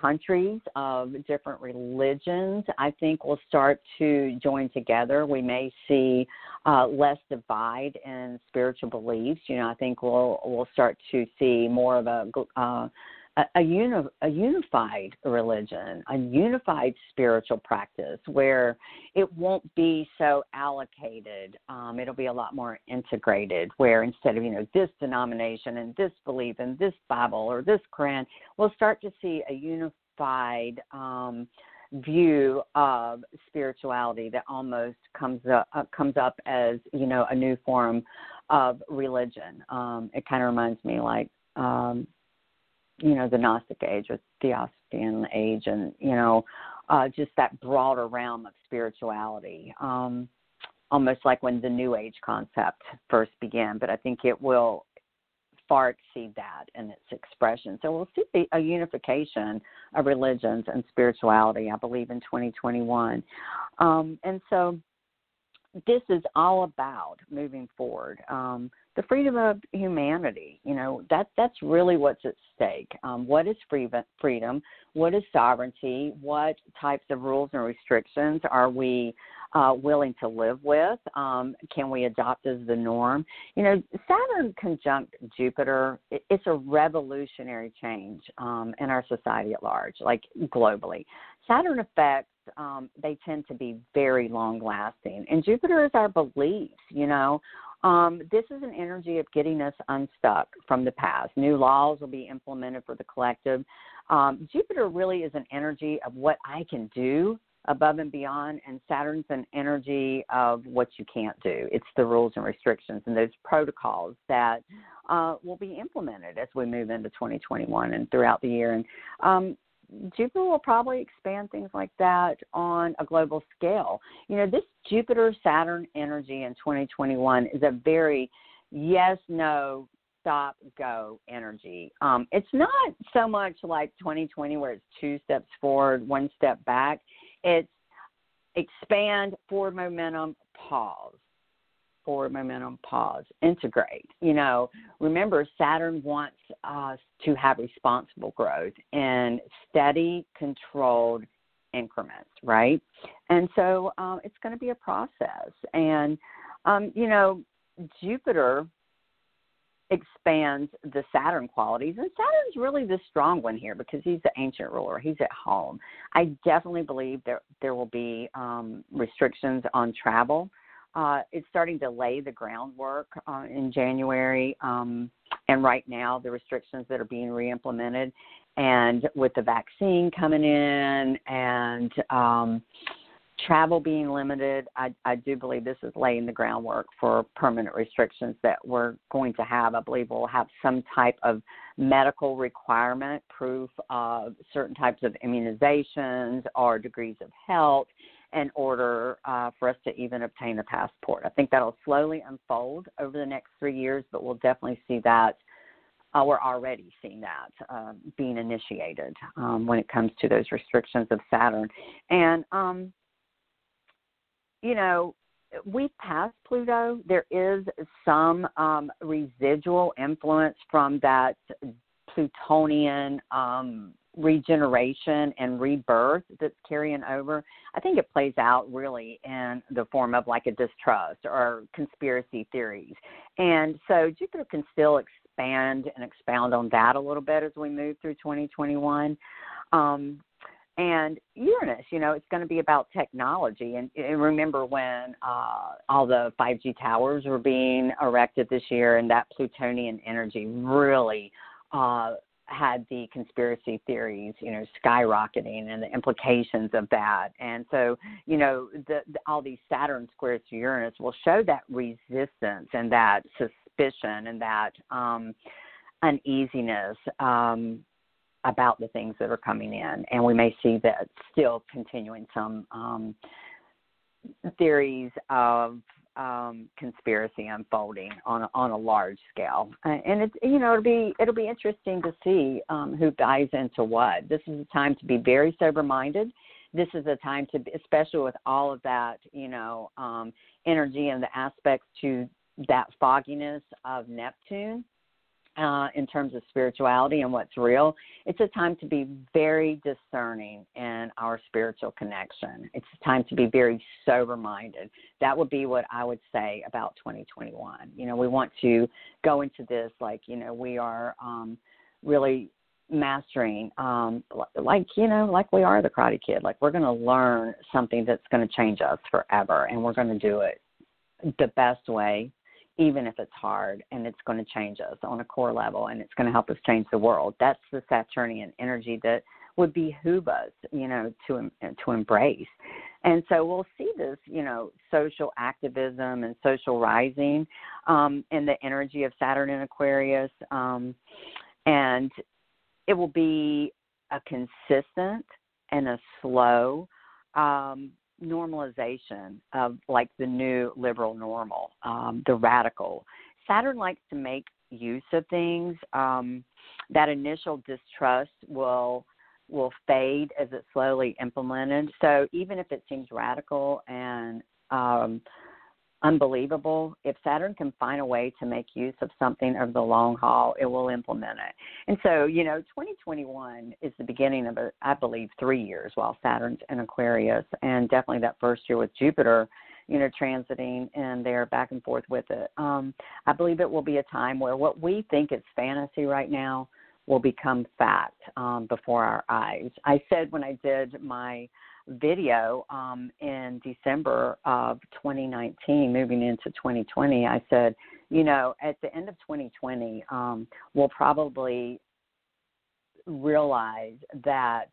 countries of different religions, I think will start to join together. We may see uh, less divide in spiritual beliefs. You know, I think we'll we'll start to see more of a uh, a, uni- a unified religion, a unified spiritual practice where it won't be so allocated. Um, it'll be a lot more integrated, where instead of, you know, this denomination and this belief and this Bible or this Quran, we'll start to see a unified um, view of spirituality that almost comes up, uh, comes up as, you know, a new form of religion. Um, it kind of reminds me like, um, you know the Gnostic age or Theosophian age, and you know uh, just that broader realm of spirituality. Um, almost like when the New Age concept first began, but I think it will far exceed that in its expression. So we'll see a unification of religions and spirituality, I believe, in 2021. Um, and so this is all about moving forward. Um, the freedom of humanity. You know that that's really what's at stake. Um, what is freedom? What is sovereignty? What types of rules and restrictions are we uh, willing to live with? Um, can we adopt as the norm? You know, Saturn conjunct Jupiter. It, it's a revolutionary change um, in our society at large, like globally. Saturn effects um, they tend to be very long lasting. And Jupiter is our beliefs, you know, um, this is an energy of getting us unstuck from the past. New laws will be implemented for the collective. Um, Jupiter really is an energy of what I can do above and beyond, and Saturn's an energy of what you can't do. It's the rules and restrictions and those protocols that uh, will be implemented as we move into 2021 and throughout the year. And um, Jupiter will probably expand things like that on a global scale. You know, this Jupiter Saturn energy in 2021 is a very yes, no, stop, go energy. Um, it's not so much like 2020 where it's two steps forward, one step back. It's expand, forward momentum, pause forward momentum, pause, integrate. You know, remember Saturn wants us to have responsible growth and steady, controlled increments, right? And so um, it's going to be a process. And, um, you know, Jupiter expands the Saturn qualities, and Saturn's really the strong one here because he's the ancient ruler. He's at home. I definitely believe there there will be um, restrictions on travel uh, it's starting to lay the groundwork uh, in January. Um, and right now, the restrictions that are being re-implemented, and with the vaccine coming in and um, travel being limited, I, I do believe this is laying the groundwork for permanent restrictions that we're going to have. I believe we'll have some type of medical requirement, proof of certain types of immunizations or degrees of health in order uh, for us to even obtain a passport. I think that'll slowly unfold over the next three years, but we'll definitely see that. Uh, we're already seeing that uh, being initiated um, when it comes to those restrictions of Saturn. And, um, you know, we passed Pluto. There is some um, residual influence from that Plutonian um, regeneration and rebirth that's carrying over, I think it plays out really in the form of like a distrust or conspiracy theories. And so Jupiter can still expand and expound on that a little bit as we move through 2021. Um, and Uranus, you know, it's going to be about technology. And, and remember when uh, all the 5G towers were being erected this year, and that plutonian energy really uh, had the conspiracy theories, you know, skyrocketing and the implications of that. And so, you know, the, the, all these Saturn squares to Uranus will show that resistance and that suspicion and that um, uneasiness um, about the things that are coming in. And we may see that still continuing some um, theories of um, conspiracy unfolding on on a large scale, and it's you know it'll be it'll be interesting to see um, who buys into what. This is a time to be very sober minded. This is a time to, especially with all of that you know um, energy and the aspects to that fogginess of Neptune uh, in terms of spirituality and what's real, it's a time to be very discerning in our spiritual connection. It's a time to be very sober minded. That would be what I would say about 2021. You know, we want to go into this like, you know, we are um, really mastering, um, like you know, like we are the Karate Kid. Like we're going to learn something that's going to change us forever, and we're going to do it the best way, even if it's hard, and it's going to change us on a core level, and it's going to help us change the world. That's the Saturnian energy that would behoove us, you know, to to embrace. And so we'll see this, you know, social activism and social rising um, in the energy of Saturn and Aquarius. Um, and it will be a consistent and a slow um, normalization of like the new liberal normal, um, the radical. Saturn likes to make use of things. Um, that initial distrust will will fade as it's slowly implemented. So even if it seems radical and um, unbelievable, if Saturn can find a way to make use of something over the long haul, it will implement it. And so, you know, 2021 is the beginning of, a, I believe, three years while Saturn's in Aquarius, and definitely that first year with Jupiter you know, transiting and they're back and forth with it. Um, I believe it will be a time where what we think is fantasy right now will become fact um, before our eyes. I said when I did my video um, in December of 2019, moving into 2020, I said, you know, at the end of 2020, um, we'll probably realize that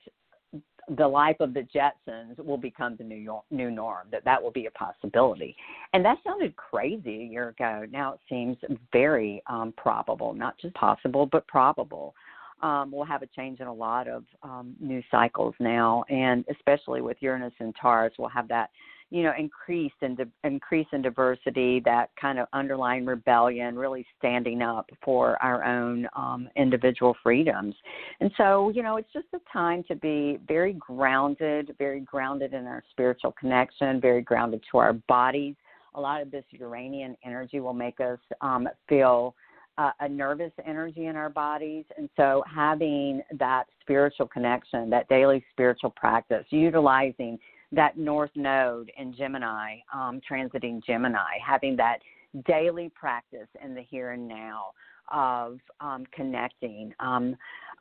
the life of the Jetsons will become the new York, new norm. That that will be a possibility, and that sounded crazy a year ago. Now it seems very um, probable, not just possible, but probable um, we'll have a change in a lot of um, new cycles now, and especially with Uranus and Taurus, we'll have that, you know, increase in di- increase in diversity, that kind of underlying rebellion, really standing up for our own um, individual freedoms. And so, you know, it's just a time to be very grounded, very grounded in our spiritual connection, very grounded to our bodies. A lot of this Uranian energy will make us um, feel uh, a nervous energy in our bodies. And so having that spiritual connection, that daily spiritual practice, utilizing that North Node in Gemini, um, transiting Gemini, having that daily practice in the here and now of um, connecting, um,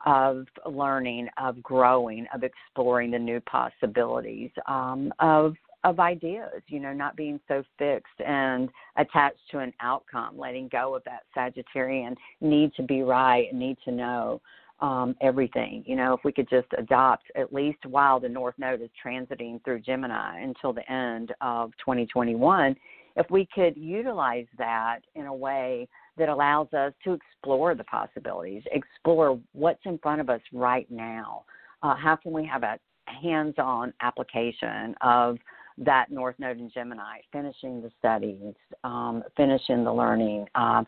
of learning, of growing, of exploring the new possibilities, um, of of ideas, you know, not being so fixed and attached to an outcome, letting go of that Sagittarian need to be right, need to know um, everything. You know, if we could just adopt, at least while the North Node is transiting through Gemini until the end of 2021, if we could utilize that in a way that allows us to explore the possibilities, explore what's in front of us right now. Uh, how can we have a hands on application of that North Node in Gemini, finishing the studies, um, finishing the learning, um,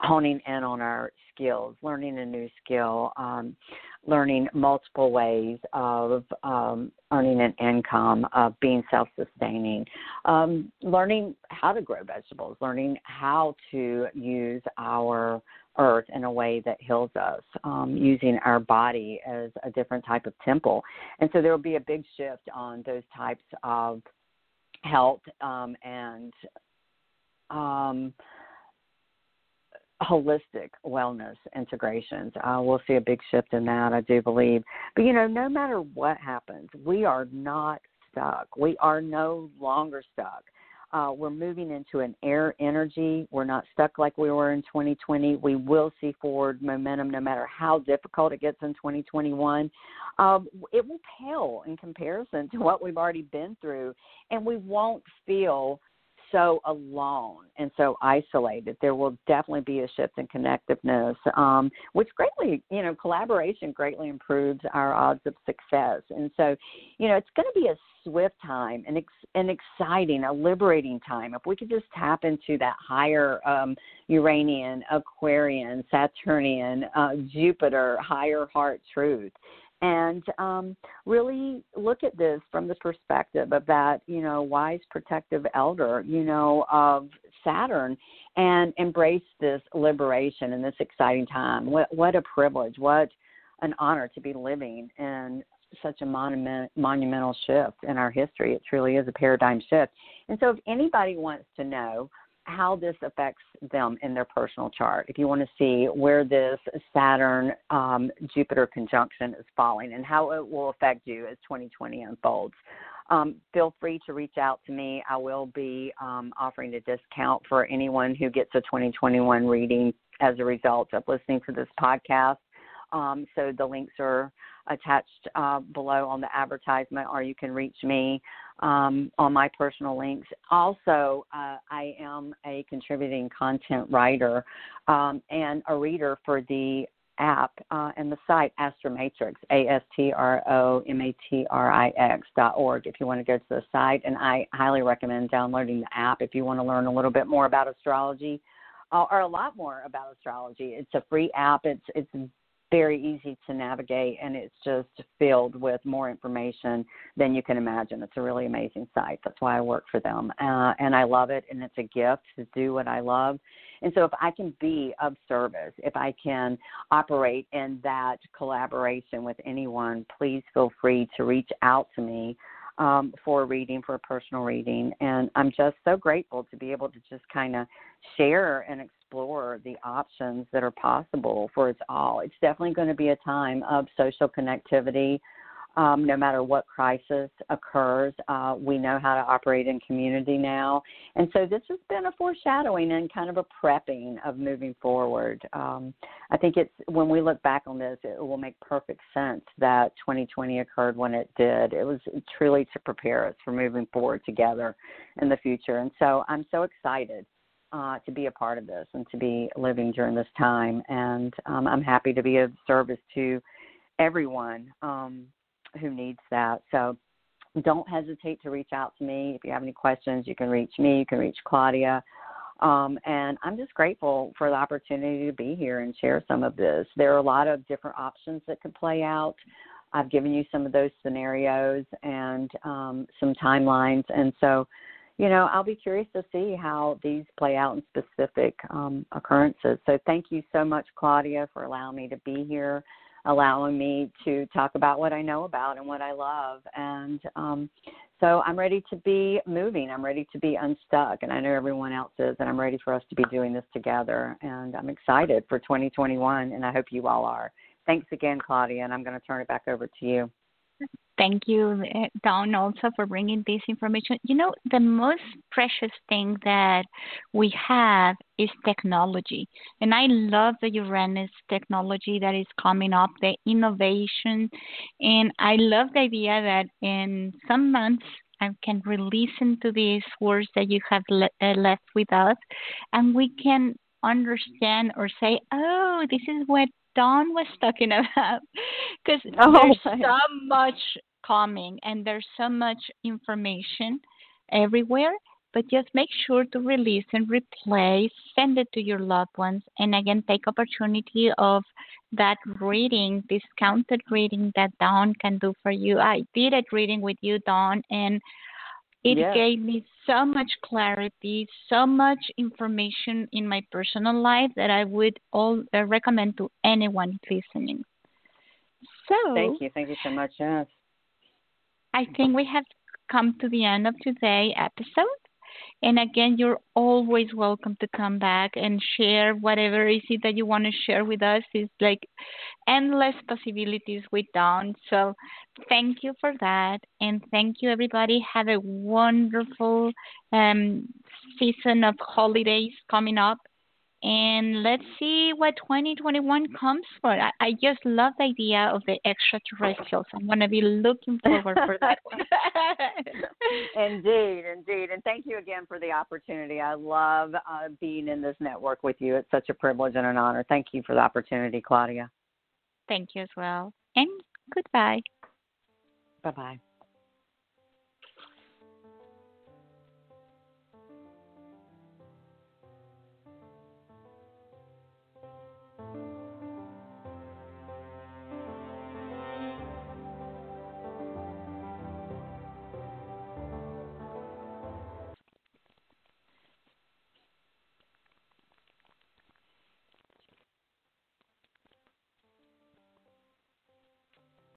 honing in on our skills, learning a new skill, um, learning multiple ways of um, earning an income, of being self sustaining, um, learning how to grow vegetables, learning how to use our earth in a way that heals us, um, using our body as a different type of temple. And so there will be a big shift on those types of health um, and um, holistic wellness integrations. Uh, we'll see a big shift in that, I do believe. But you know, no matter what happens, we are not stuck. We are no longer stuck. Uh, we're moving into an air energy. We're not stuck like we were in 2020. We will see forward momentum no matter how difficult it gets in 2021. Um, it will pale in comparison to what we've already been through, and we won't feel so alone and so isolated. There will definitely be a shift in connectiveness, um, which greatly, you know, collaboration greatly improves our odds of success. And so, you know, it's going to be a swift time, an, ex- an exciting, a liberating time. If we could just tap into that higher um, Uranian, Aquarian, Saturnian, uh, Jupiter, higher heart truth and um, really look at this from the perspective of that, you know, wise protective elder, you know, of Saturn, and embrace this liberation and this exciting time. What what a privilege! What an honor to be living in such a monument, monumental shift in our history. It truly is a paradigm shift. And so, if anybody wants to know how this affects them in their personal chart. If you want to see where this Saturn um, Jupiter conjunction is falling and how it will affect you as 2020 unfolds. Um, feel free to reach out to me. I will be um, offering a discount for anyone who gets a 2021 reading as a result of listening to this podcast. Um, so the links are attached uh, below on the advertisement, or you can reach me um, on my personal links. Also, uh, I am a contributing content writer um, and a reader for the app uh, and the site Astromatrix, A S T R O M A T R I X dot org. If you want to go to the site, and I highly recommend downloading the app if you want to learn a little bit more about astrology. Uh, or a lot more about astrology. It's a free app. It's it's very easy to navigate and it's just filled with more information than you can imagine. It's a really amazing site. That's why I work for them. Uh, and I love it and it's a gift to do what I love. And so if I can be of service, if I can operate in that collaboration with anyone, please feel free to reach out to me um, for a reading, for a personal reading. And I'm just so grateful to be able to just kind of share and explore the options that are possible for us all. It's definitely going to be a time of social connectivity, um, no matter what crisis occurs. Uh, we know how to operate in community now. And so this has been a foreshadowing and kind of a prepping of moving forward. Um, I think it's when we look back on this, it will make perfect sense that 2020 occurred when it did. It was truly to prepare us for moving forward together in the future. And so I'm so excited. Uh, to be a part of this and to be living during this time. And um, I'm happy to be of service to everyone um, who needs that. So don't hesitate to reach out to me. If you have any questions, you can reach me, you can reach Claudia. Um, and I'm just grateful for the opportunity to be here and share some of this. There are a lot of different options that could play out. I've given you some of those scenarios and um, some timelines. And so, you know, I'll be curious to see how these play out in specific um, occurrences. So, thank you so much, Claudia, for allowing me to be here allowing me to talk about what I know about and what I love. And um, so I'm ready to be moving. I'm ready to be unstuck. And I know everyone else is. And I'm ready for us to be doing this together. And I'm excited for 2021. And I hope you all are. Thanks again, Claudia. And I'm going to turn it back over to you. Thank you, Dawn, also for bringing this information. You know, the most precious thing that we have is technology. And I love the Uranus technology that is coming up, the innovation. And I love the idea that in some months, I can re-listen to these words that you have le- uh, left with us, and we can understand or say, oh, this is what Dawn was talking about because oh, there's so much coming and there's so much information everywhere. But just make sure to release and replay, send it to your loved ones, and again take opportunity of that reading, discounted reading that Dawn can do for you. I did a reading with you, Dawn, and it yes. gave me so much clarity, so much information in my personal life that I would all uh, recommend to anyone listening. So thank you, thank you so much. Yes, I think we have come to the end of today's episode. And again, you're always welcome to come back and share whatever is it that you want to share with us. It's like endless possibilities with Dawn. So thank you for that. And thank you, everybody. Have a wonderful um, season of holidays coming up and let's see what 2021 comes for. I, I just love the idea of the extraterrestrials. I'm going to be looking forward for that one. indeed, indeed. And thank you again for the opportunity. I love uh, being in this network with you. It's such a privilege and an honor. Thank you for the opportunity, Claudia. Thank you as well. And goodbye. Bye bye.